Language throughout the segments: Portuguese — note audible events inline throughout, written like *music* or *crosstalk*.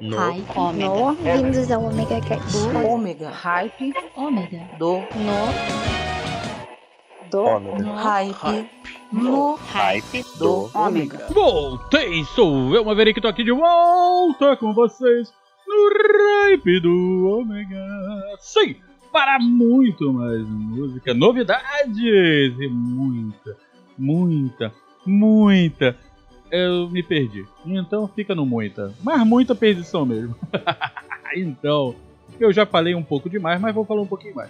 No. Hype. Ômega. No, vindos ao Omega Cast. Do ômega. Hype. Ômega. Do. No. Do. Ômega. Hype. No. Hype Do. Ômega. Voltei, sou eu, Maverick, tô aqui de volta com vocês no Hype do Ômega. Sim, para muito mais música, novidades e muita, muita, muita. Eu me perdi, então fica no muita, mas muita perdição mesmo. *laughs* então, eu já falei um pouco demais, mas vou falar um pouquinho mais.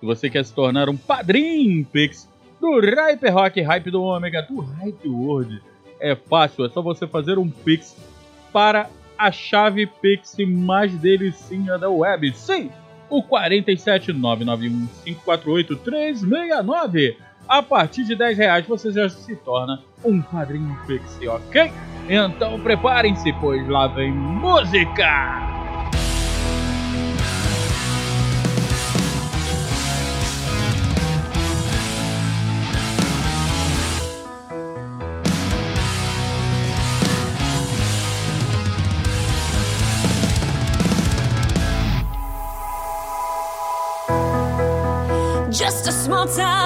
Se você quer se tornar um padrinho Pix do Hype Rock, Hype do Ômega, do Hype World, é fácil, é só você fazer um Pix para a chave Pix mais delicinha da web. Sim, o 47991548369. A partir de 10 reais você já se torna um padrinho Pix, ok? Então preparem-se, pois lá vem música! Just a small town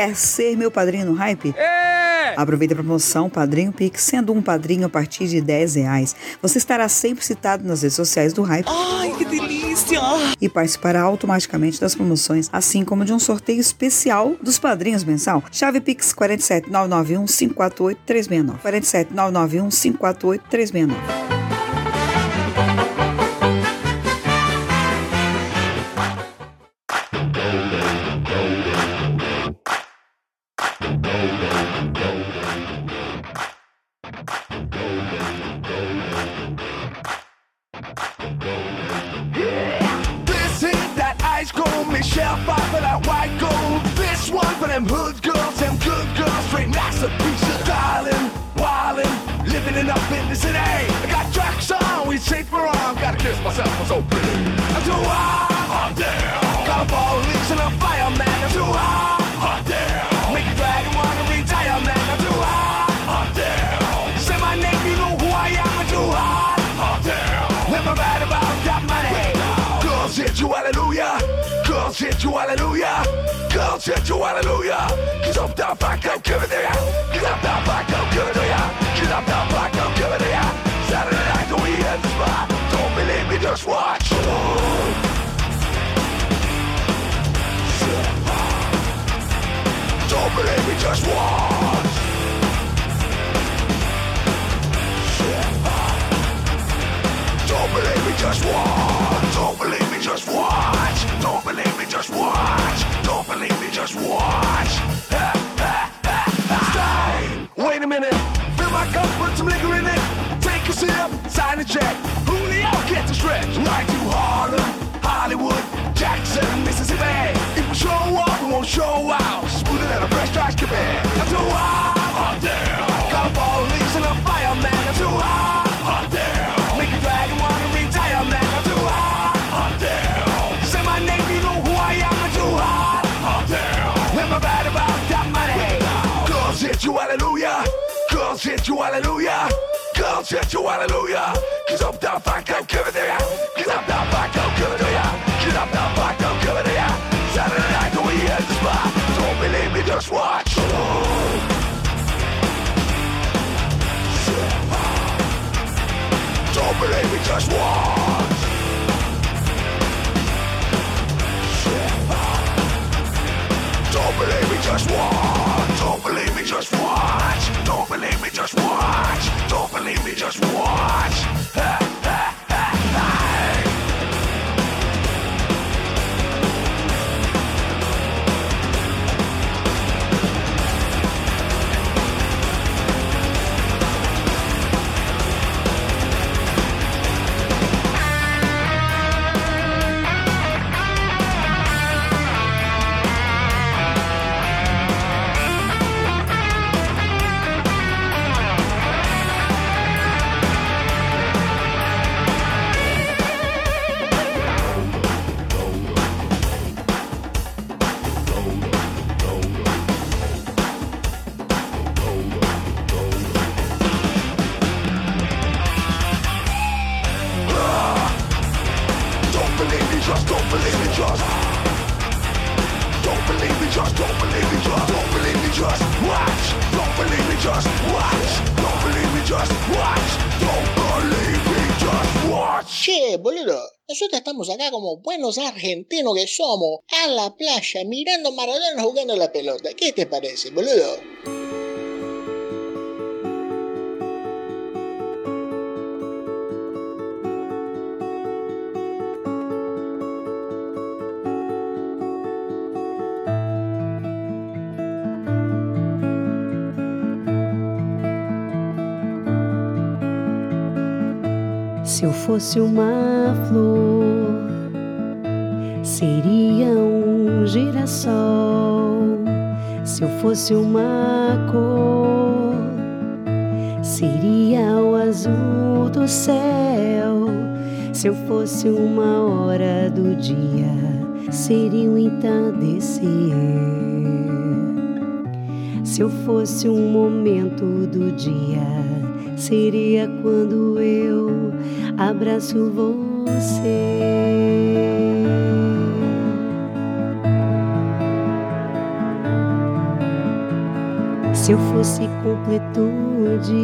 quer ser meu padrinho no hype? Aproveita a promoção Padrinho Pix, sendo um padrinho a partir de 10 reais. Você estará sempre citado nas redes sociais do Hype. Ai, que delícia! E participará automaticamente das promoções, assim como de um sorteio especial dos padrinhos mensal. Chave Pix 47991 548 369. 47991 548 369. City. I got tracks on, we safe for on. Gotta kiss myself, I'm so pretty. I'm too hot, hot damn. Got a ball leaks and a fireman. I'm too hot, hot damn. Make a dragon wanna retire, man. I'm too hot, hot damn. Say my name, you know who I am. I'm too hot, hot damn. Never mad about that money. Girls hit you, hallelujah. Girls hit you, hallelujah. Girls hit you, hallelujah. Cause I'm down back, I'm giving it ya. Cause I'm down back, I'm giving it ya. Cause I'm down back, Don't believe me, just watch. Don't believe me, just watch. acá como buenos argentinos que somos, a la playa mirando Maradona jugando la pelota. ¿Qué te parece, boludo? Se eu fosse uma flor seria um girassol. Se eu fosse uma cor, seria o azul do céu. Se eu fosse uma hora do dia, seria um entardecer. Se eu fosse um momento do dia, seria quando eu abraço você. Se eu fosse completude,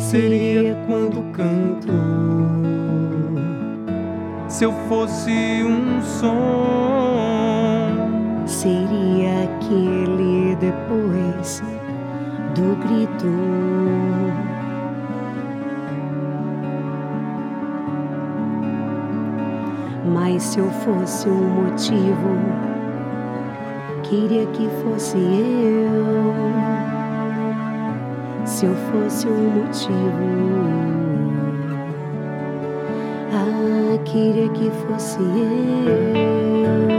seria quando canto. Se eu fosse um som, Seria aquele depois do grito. Mas se eu fosse um motivo, queria que fosse eu. Se eu fosse um motivo, ah, queria que fosse eu.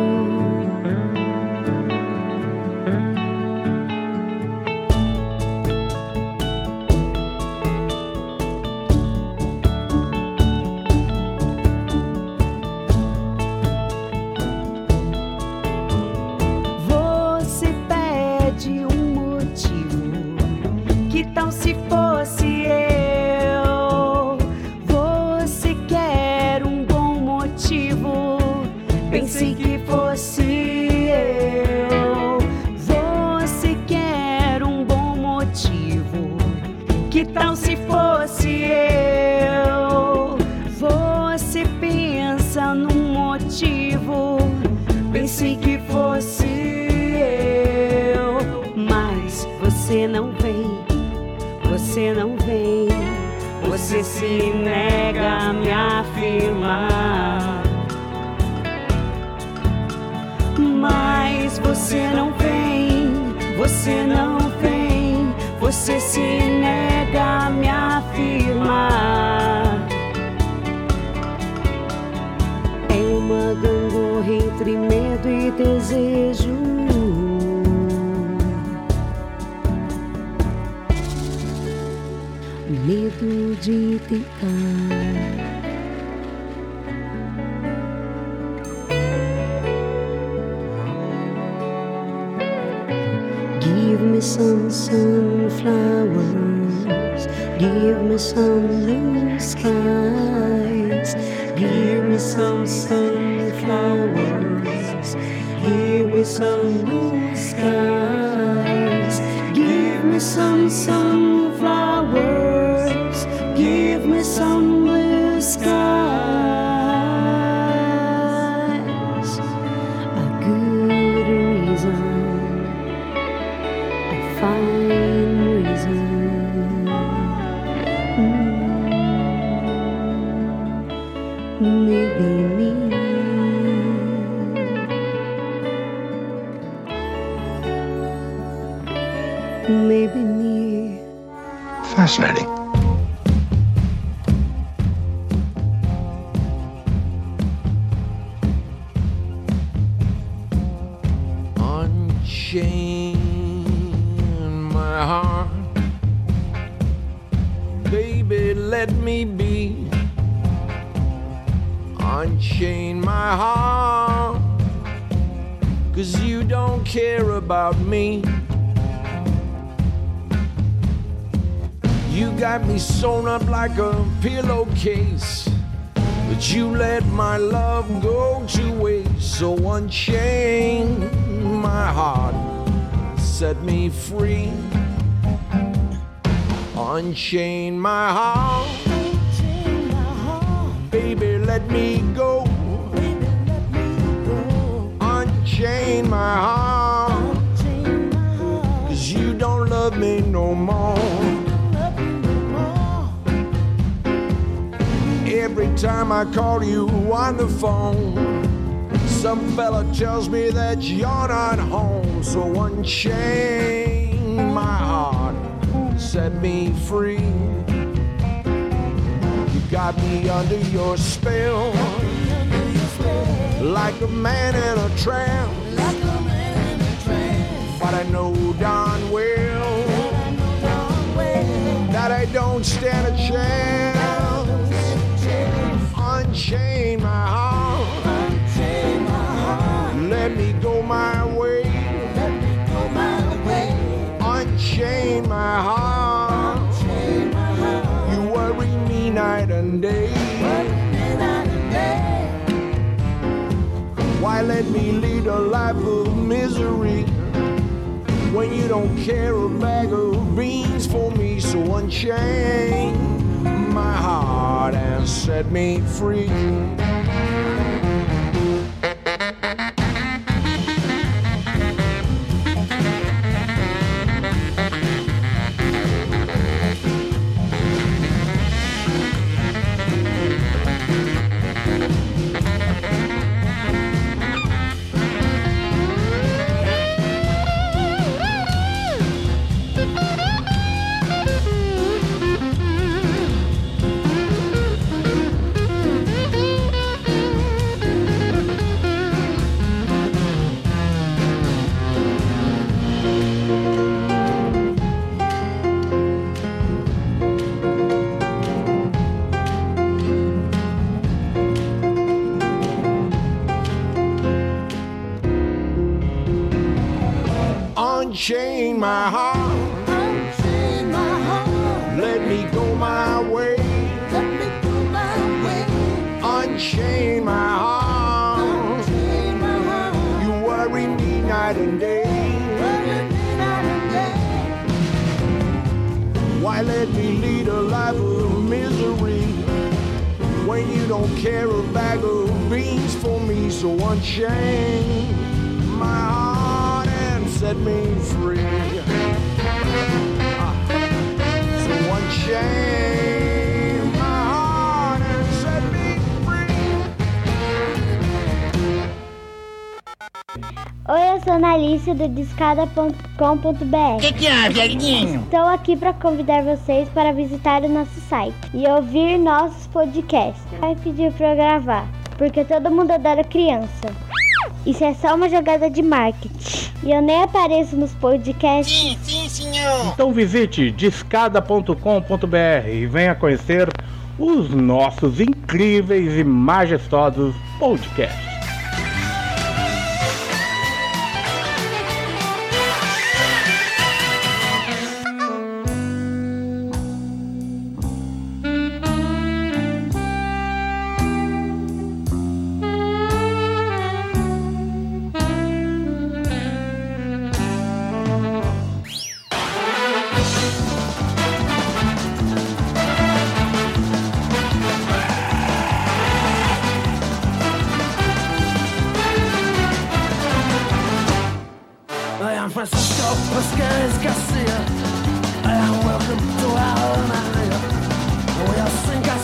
Some sunflowers. Give me some blue skies. Give me some sunflowers. Give me some blue skies. Give me some sunflowers. No more. Every time I call you on the phone, some fella tells me that you're not home. So unchain my heart, set me free. You got me under your spell. Like a man in a trance. But I know darn well that I don't stand a chance. Unchain my heart. Let me go my way. Unchain my heart. You worry me night and day. Why let me lead a life of misery when you don't care a bag of beans for me? So unchain my heart and set me free. Unchain my heart. Let me go my way. Unchain my heart. You worry me night and day. Why let me lead a life of misery when you don't care a bag of beans for me? So unchain my heart and set me free. Sou Analice do discada.com.br. Que que é, velhinho? Estou aqui para convidar vocês para visitar o nosso site e ouvir nossos podcasts. Vai pedir para gravar, porque todo mundo adora criança. Isso é só uma jogada de marketing. E eu nem apareço nos podcasts. Sim, sim, senhor. Então visite discada.com.br e venha conhecer os nossos incríveis e majestosos podcasts. Francisco, Pascal Garcia, and welcome to our island. We are singers.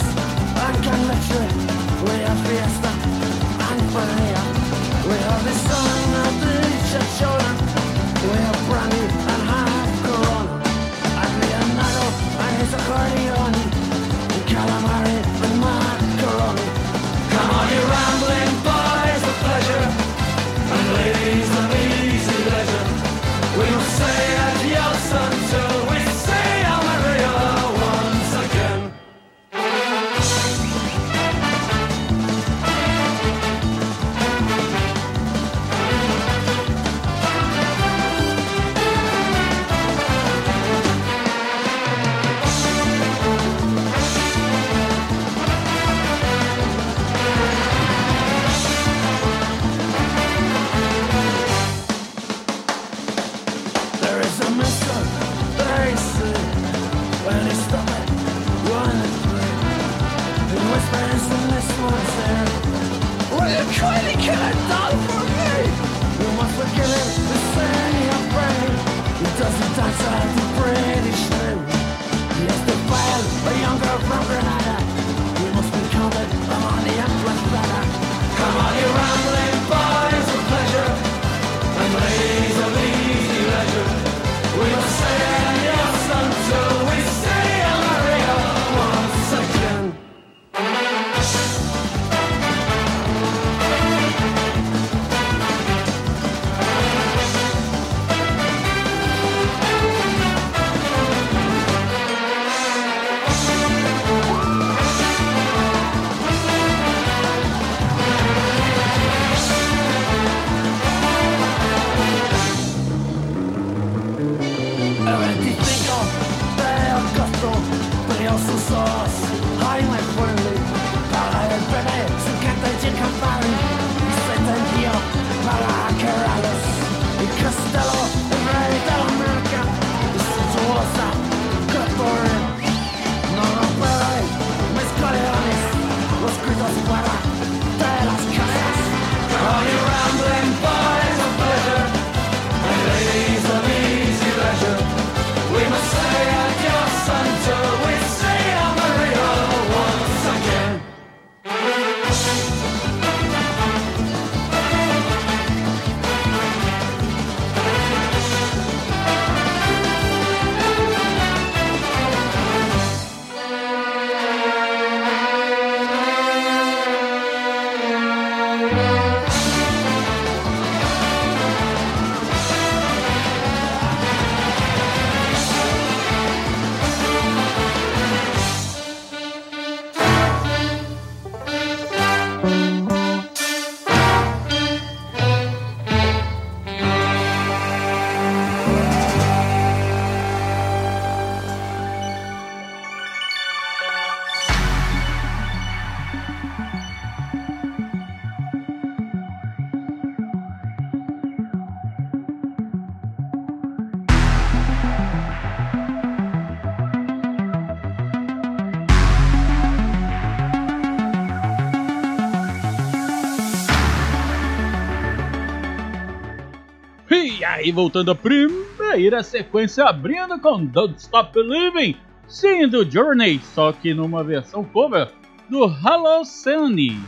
E aí, voltando à primeira sequência, abrindo com Don't Stop Believing, sim, do Journey, só que numa versão cover do Hello Sunny.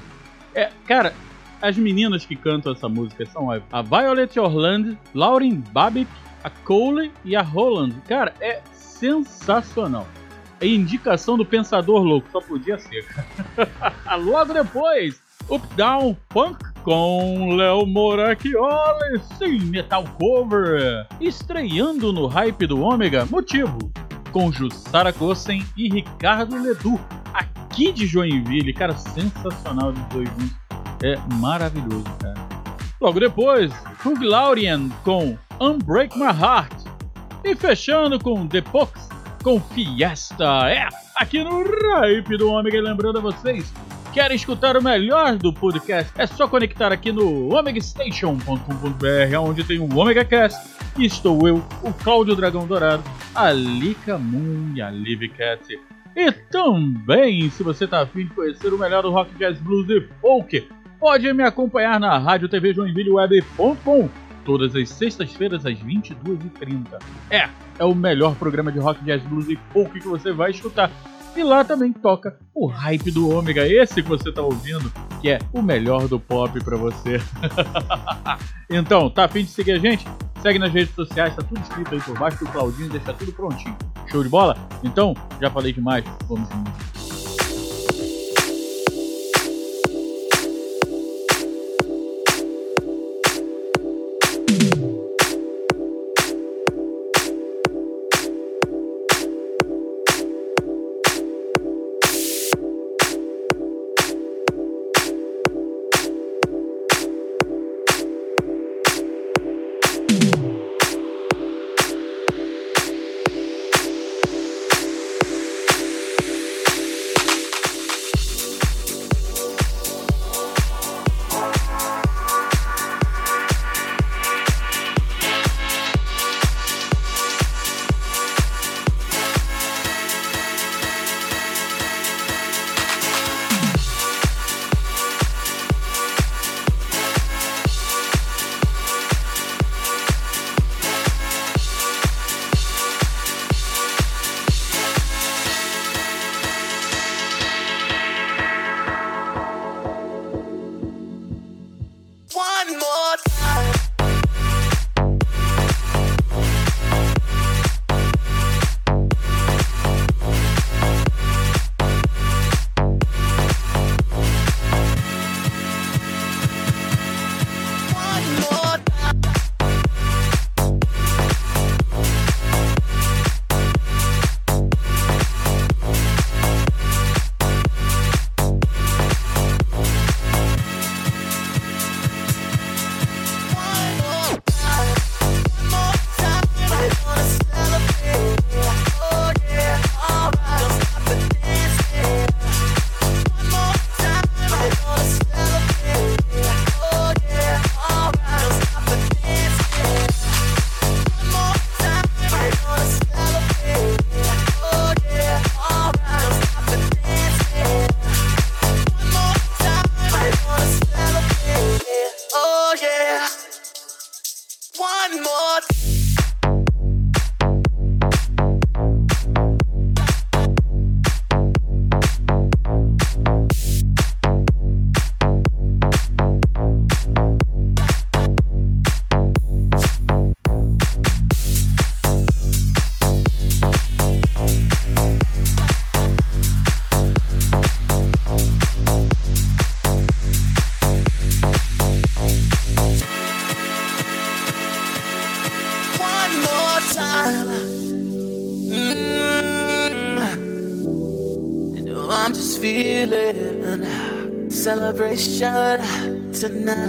É, cara, as meninas que cantam essa música são a- Violet Orland, Lauren Babbitt, a Cole e a Roland. Cara, é sensacional. É indicação do Pensador Louco, só podia ser. *laughs* Logo depois, Up Down Punk com Léo Moracchioli, sim, metal cover, estreando no hype do Ômega, motivo, com Jussara Gossen e Ricardo Ledu, aqui de Joinville, cara, sensacional os dois juntos, é maravilhoso, cara. Logo depois, Hugh Laurian com Unbreak My Heart, e fechando com The Pox com Fiesta, é, aqui no hype do Ômega, lembrando a vocês, Quer escutar o melhor do podcast? É só conectar aqui no omegastation.com.br, onde tem o Omega Cast. E estou eu, o Cláudio Dragão Dourado, a Lika Moon e a Liv Cat. E também, se você tá afim de conhecer o melhor do rock, jazz, blues e folk, pode me acompanhar na rádio TV Web.com todas as sextas-feiras às 22h30. É, é o melhor programa de rock, jazz, blues e folk que você vai escutar. E lá também toca o hype do Ômega, esse que você tá ouvindo, que é o melhor do pop pra você. *laughs* então, tá afim de seguir a gente? Segue nas redes sociais, tá tudo escrito aí por baixo do Claudinho, deixa tudo prontinho. Show de bola? Então, já falei demais, vamos de one more. shut up tonight.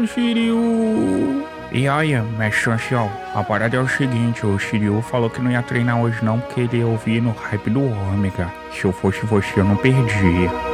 o Shiryu. E olha, mestre Chancial, a parada é o seguinte, o Shiryu falou que não ia treinar hoje não porque ele ia ouvir no hype do Ômega. Se eu fosse você, eu não perdia.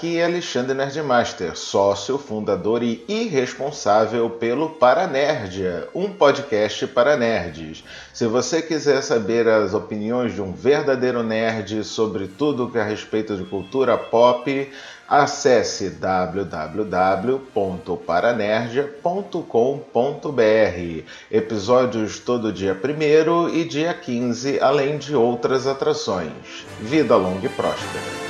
Aqui é Alexandre Nerdmaster, sócio, fundador e irresponsável pelo Paranerdia, um podcast para nerds. Se você quiser saber as opiniões de um verdadeiro nerd sobre tudo que é a respeito de cultura pop, acesse www.paranerdia.com.br. Episódios todo dia 1 e dia 15, além de outras atrações. Vida longa e próspera.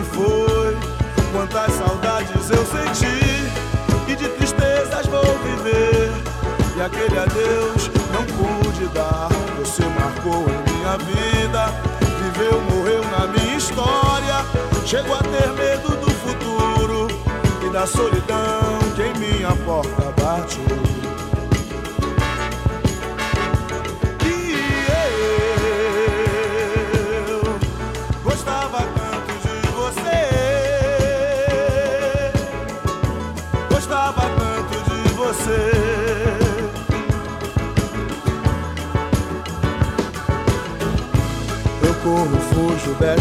Se foi. Quantas saudades eu senti. E de tristezas vou viver. E aquele adeus não pude dar. Você marcou em minha vida. Viveu, morreu na minha história. Chego a ter medo do futuro. E da solidão que em minha porta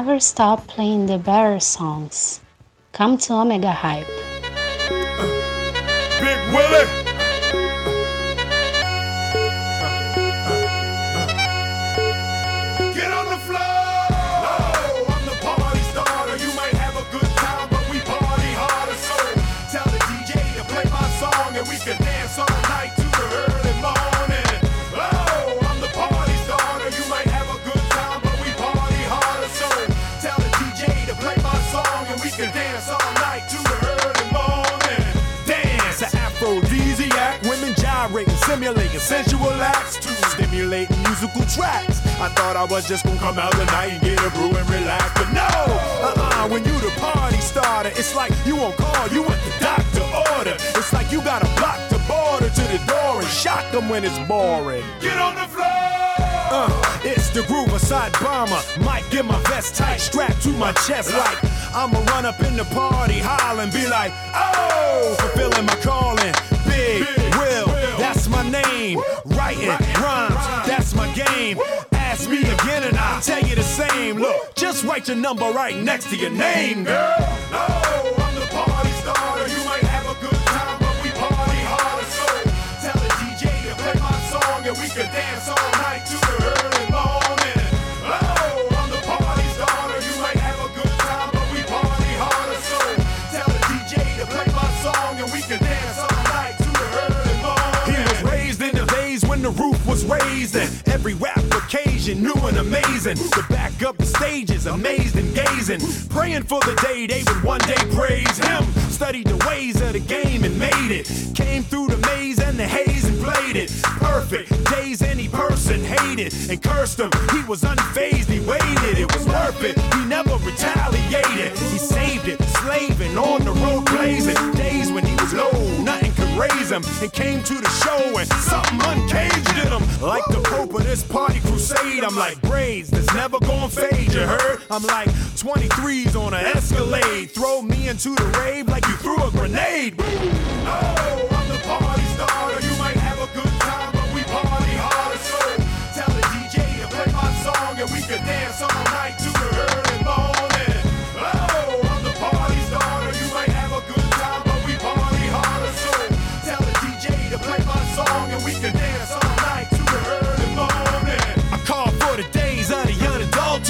Never stop playing the better songs. Come to Omega Hype. Was just gonna come out tonight and get a brew and relax, but no, uh-uh. When you the party starter, it's like you on call, you want the doctor order. It's like you gotta block the border to the door and shock them when it's boring. Get on the floor. Uh, it's the groove side bomber. Might get my vest tight, strapped to my chest like I'ma run up in the party, holler and be like, oh, fulfilling my calling. Big, Will, that's my name. Writing rhymes, that's my game. Ask me again and I'll tell you the same. Look, just write your number right next to your name, girl. No, I'm the party starter. You might have a good time, but we party harder. So tell the DJ to play my song and we can dance all night and every rap occasion new and amazing. The back up the stages, amazed and gazing, praying for the day they would one day praise him. Studied the ways of the game and made it. Came through the maze and the haze and played it. Perfect days any person hated and cursed him. He was unfazed, he waited. It was worth it. He never retaliated. He saved it, slaving on the road blazing. Days when he was low, raise him. And came to the show and something uncaged in him. Like the Pope of this party crusade, I'm like braids that's never gonna fade. You heard? I'm like 23s on an Escalade. Throw me into the rave like you threw a grenade. Oh,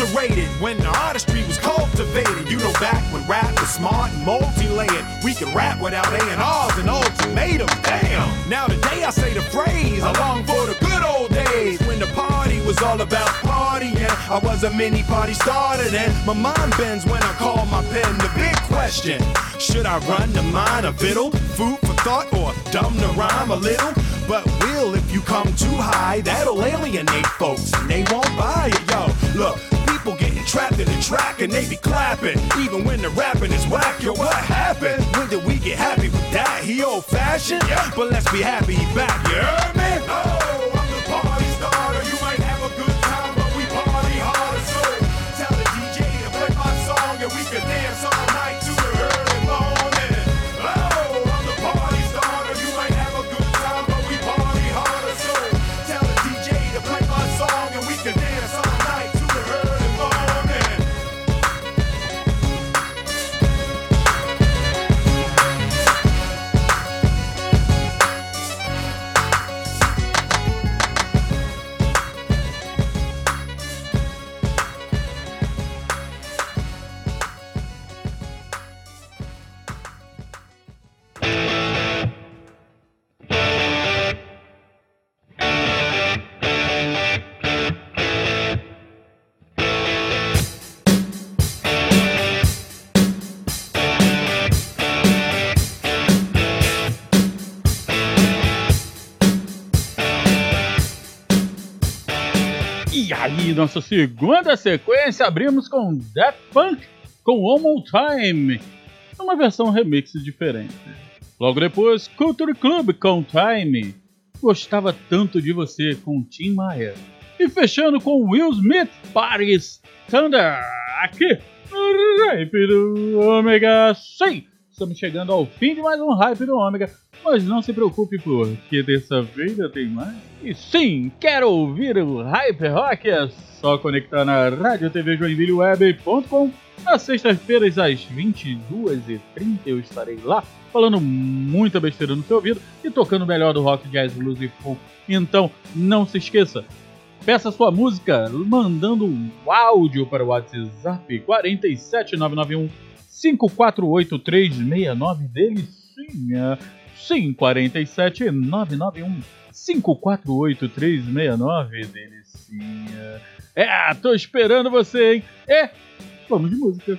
unadulterated when the artistry was cultivated. You know, back when rap was smart and multi-layered, we could rap without A&Rs and ultimatums. Damn! Now today I say the phrase, I long for the good old days when the party was all about partying. I was a mini party starter then. My mind bends when I call my pen. The big question: Should I run the mind a fiddle? Food for thought or dumb to rhyme a little? But will if you come too high, that'll alienate folks and they won't buy it, yo. Look, people getting trapped in the track and they be clapping, even when the rapping is whack. Yo, what happened? When did we get happy with that? He old fashioned, but let's be happy he back. You heard me? Oh, aí, nossa segunda sequência, abrimos com Death Punk com One More Time, uma versão remix diferente. Logo depois, Culture Club com Time, Gostava Tanto de Você com Tim Maia. E fechando com Will Smith, Paris Thunder, aqui no Hype do Ômega 100. Estamos chegando ao fim de mais um Hype do Ômega, mas não se preocupe porque dessa vez tem mais. E sim, quero ouvir o Hype Rock? É só conectar na Rádio TV Joinville Web.com. Às sextas-feiras, às 22h30, eu estarei lá falando muita besteira no seu ouvido e tocando o melhor do rock, jazz, blues e folk. Então, não se esqueça, peça sua música mandando um áudio para o WhatsApp 47991 548369 delicinha. Sim, 47991 548369 delicinha. É, tô esperando você, hein? E vamos de música.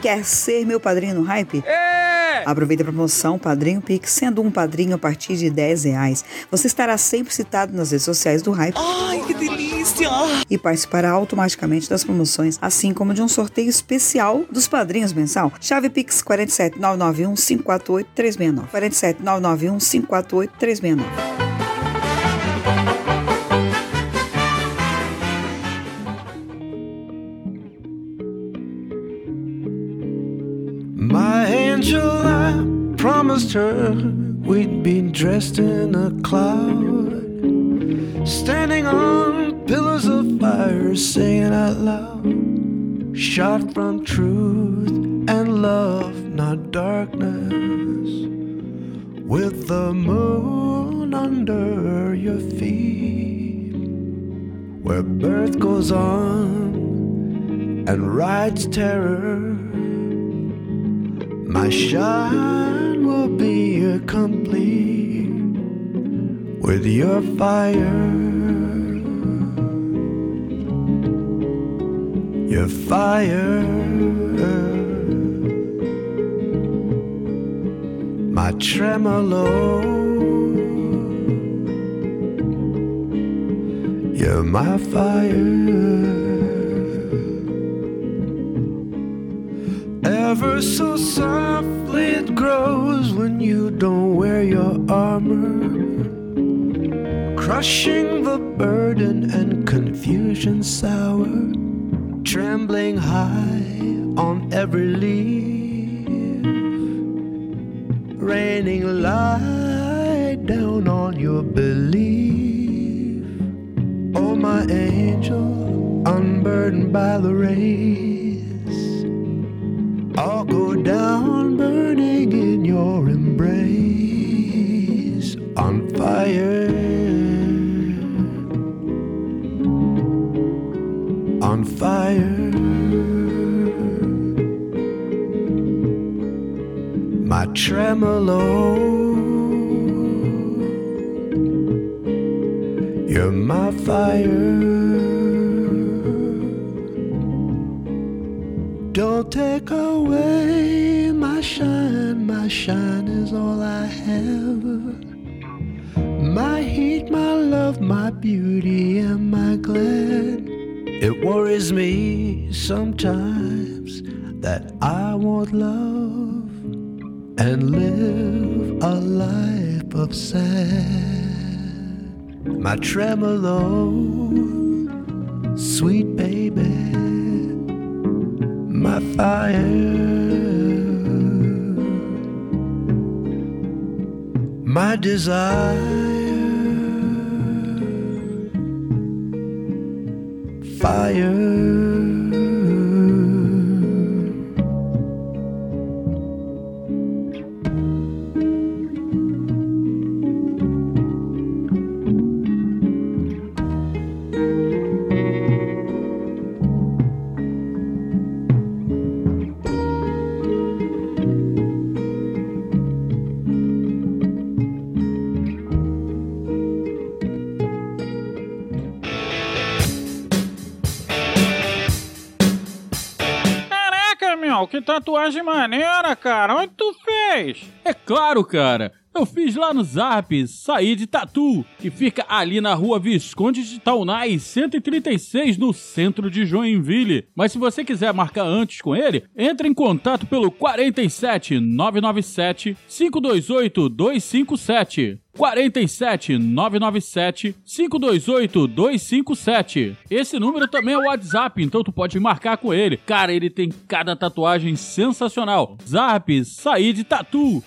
Quer ser meu padrinho no hype? Aproveita a promoção Padrinho Pix, sendo um padrinho a partir de 10 reais. Você estará sempre citado nas redes sociais do Hype. Ai, que delícia! E participará automaticamente das promoções, assim como de um sorteio especial dos padrinhos mensal. Chave Pix 47991 548 369. 47991 548 369. Promised her we'd be dressed in a cloud. Standing on pillars of fire, singing out loud. Shot from truth and love, not darkness. With the moon under your feet, where birth goes on and rides terror. My shine will be complete with your fire. Your fire. My tremolo. You're my fire. Ever so softly it grows when you don't wear your armor. Crushing the burden and confusion sour. Trembling high on every leaf. Raining light down on your belief. Oh, my angel, unburdened by the rays. I'll go down burning in your embrace on fire. On fire. My tremolo. You're my fire. Don't take away my shine, my shine is all I have. My heat, my love, my beauty, and my glad. It worries me sometimes that I won't love and live a life of sad. My tremolo, sweet baby my fire, my desire, fire. Que tatuagem maneira, cara. Onde tu fez? É claro, cara. Eu fiz lá no Zap, saí de Tatu, que fica ali na rua Visconde de Taunay, 136, no centro de Joinville. Mas se você quiser marcar antes com ele, entre em contato pelo 47 997 528 257. 47 997 528 257. Esse número também é o WhatsApp, então tu pode marcar com ele. Cara, ele tem cada tatuagem sensacional. Zap, saí de Tatu.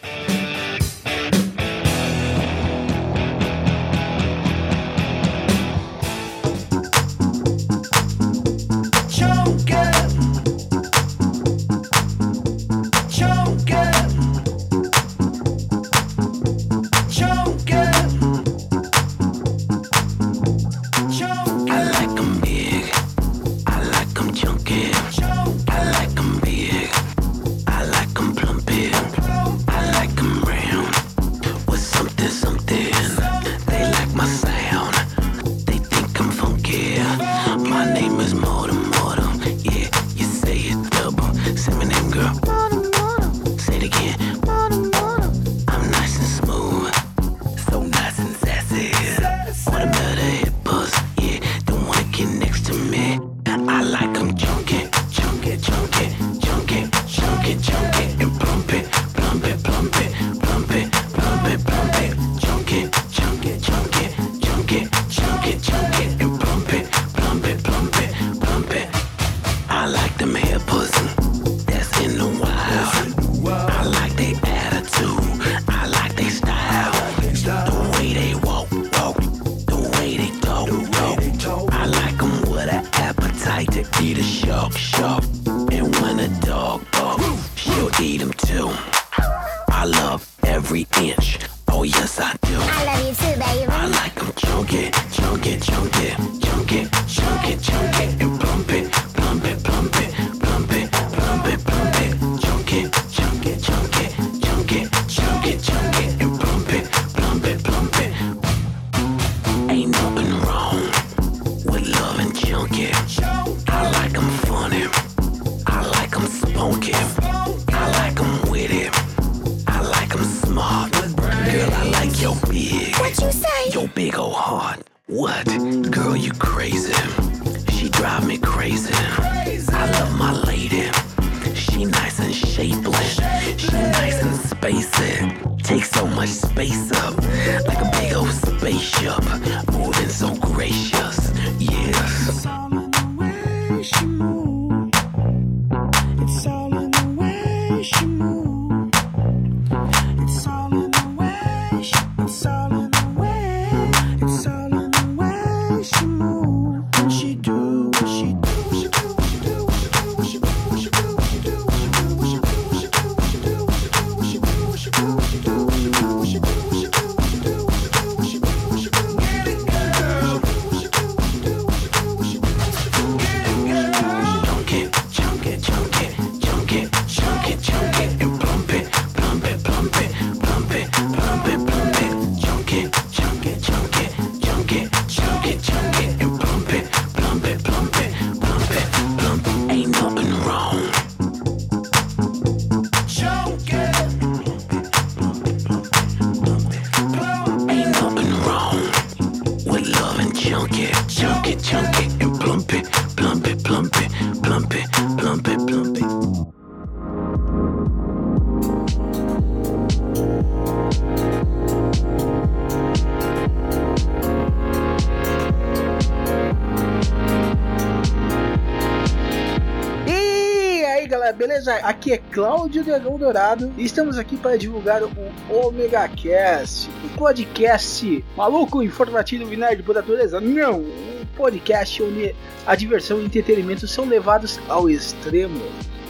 Aqui é Cláudio Dragão Dourado e estamos aqui para divulgar o Omega Cast, um podcast maluco, informativo nerd por natureza. Não, um podcast onde a diversão e o entretenimento são levados ao extremo.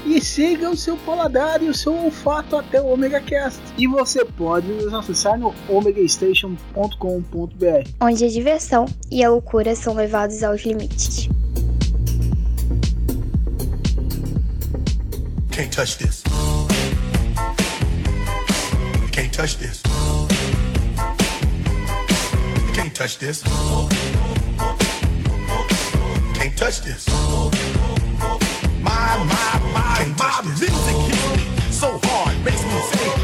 E siga o seu paladar e o seu olfato até o Omega Cast. E você pode nos acessar no omegastation.com.br. Onde a diversão e a loucura são levados aos limites. Can't touch this. You can't touch this. You can't touch this. You Can't touch this. My, my, my, my music hits me so hard, makes me say,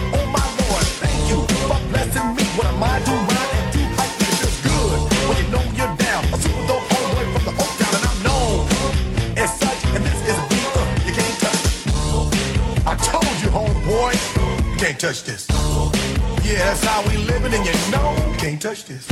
can't touch this. Yeah, that's how we living, and you know can't touch this.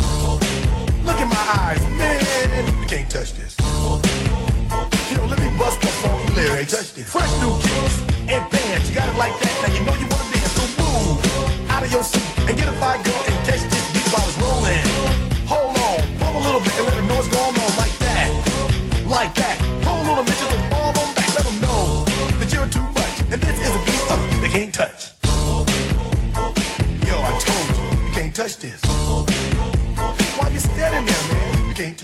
Look in my eyes, man, can't touch this. Yo, let me bust the funky lyrics. Fresh new kicks and bands, you got it like that. Now you know you wanna dance, so move out of your seat and get a fire girl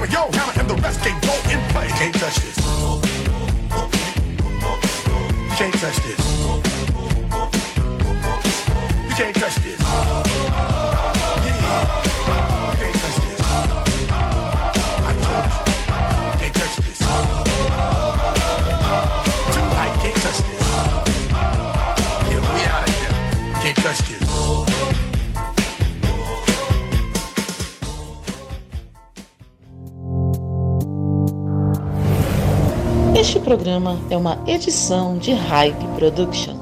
Hammer yo, hammer and the rest can't go in play. Can't touch this. Can't touch this. You can't touch this. Programa é uma edição de Hype Productions.